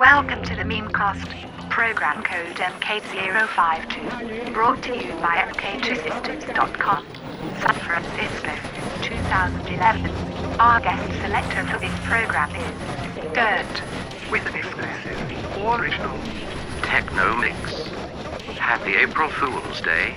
Welcome to the Memecast, program code MK052, brought to you by MK2Systems.com, San Francisco, 2011. Our guest selector for this program is Gert. with an exclusive, original techno mix. Happy April Fool's Day.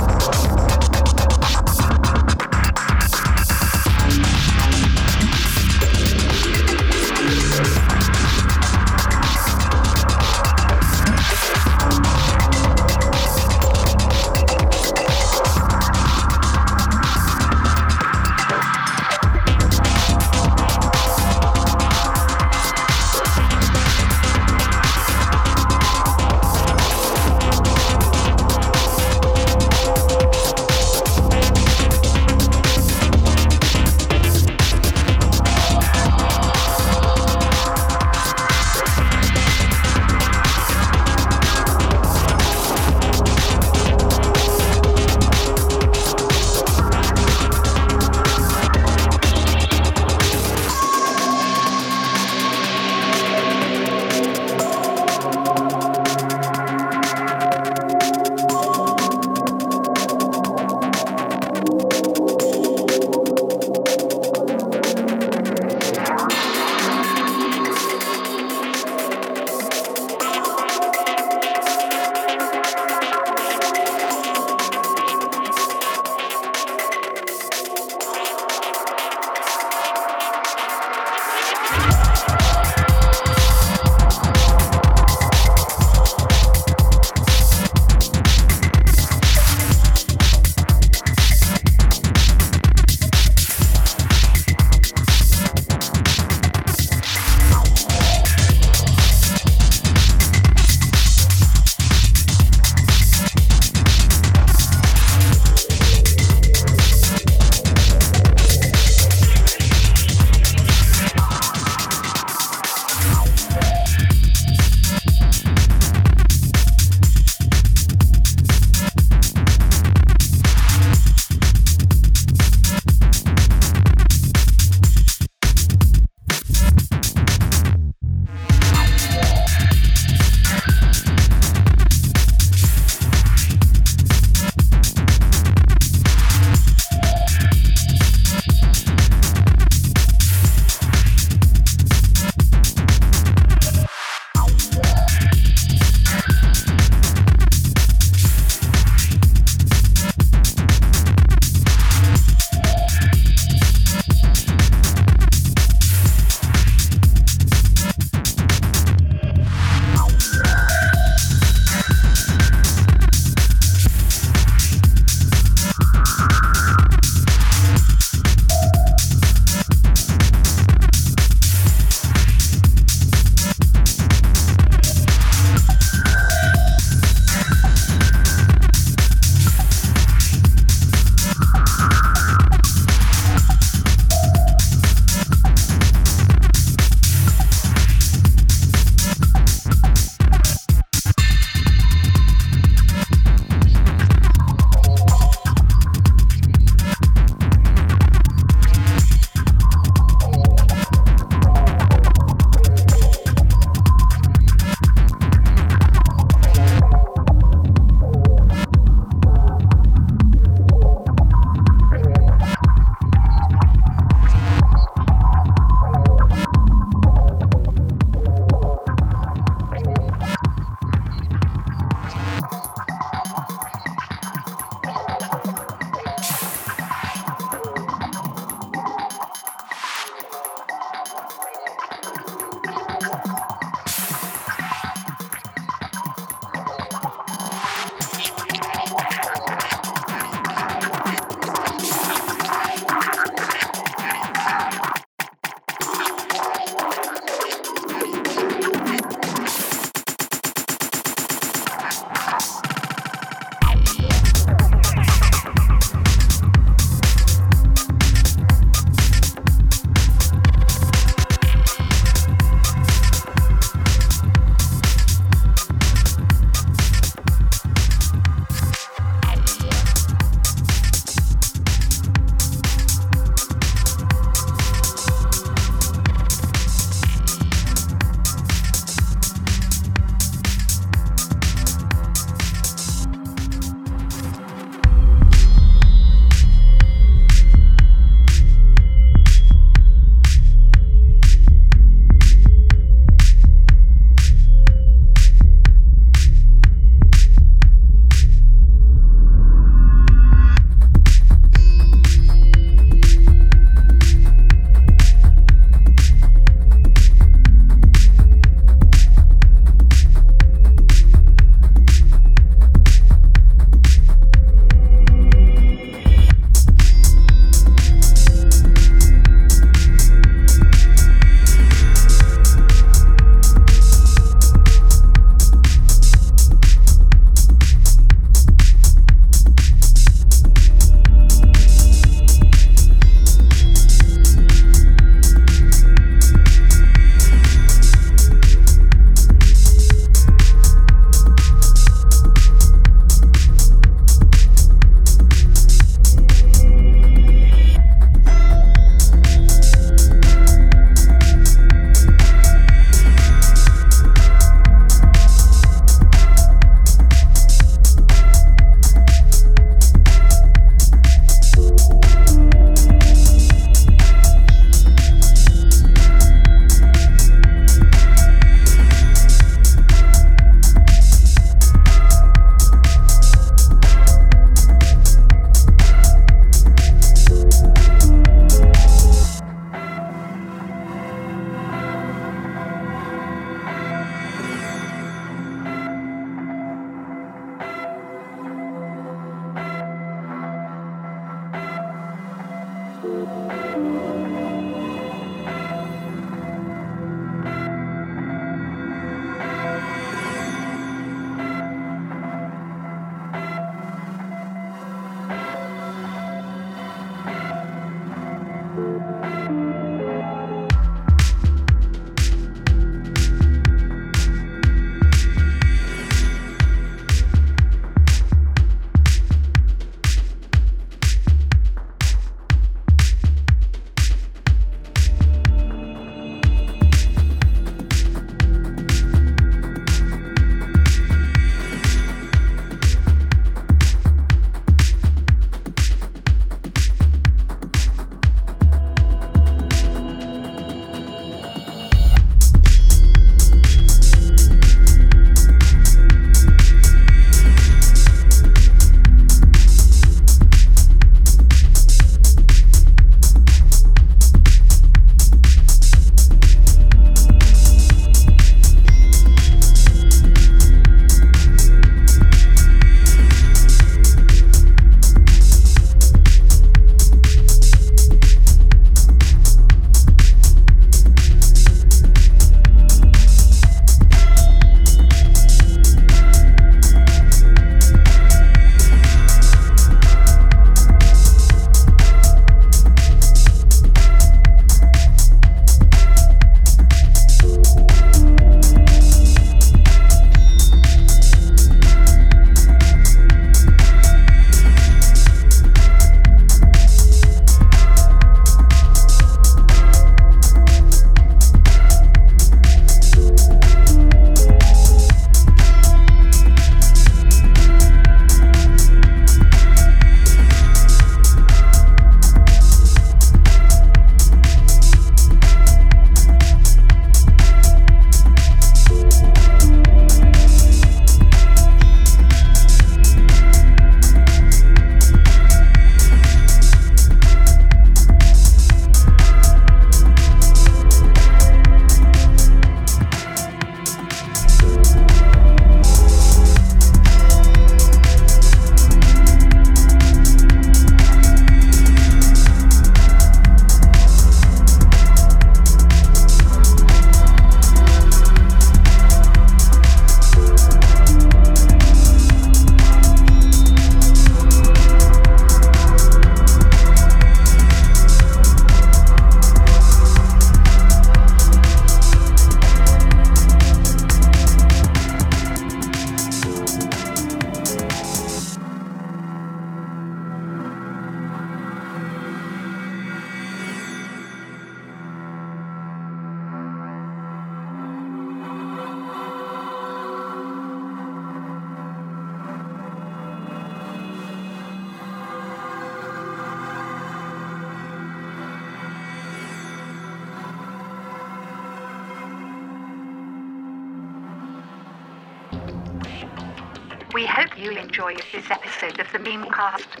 This episode of the Memecast.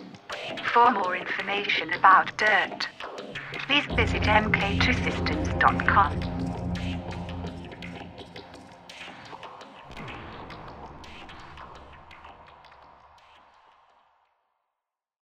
For more information about Dirt, please visit mk2systems.com.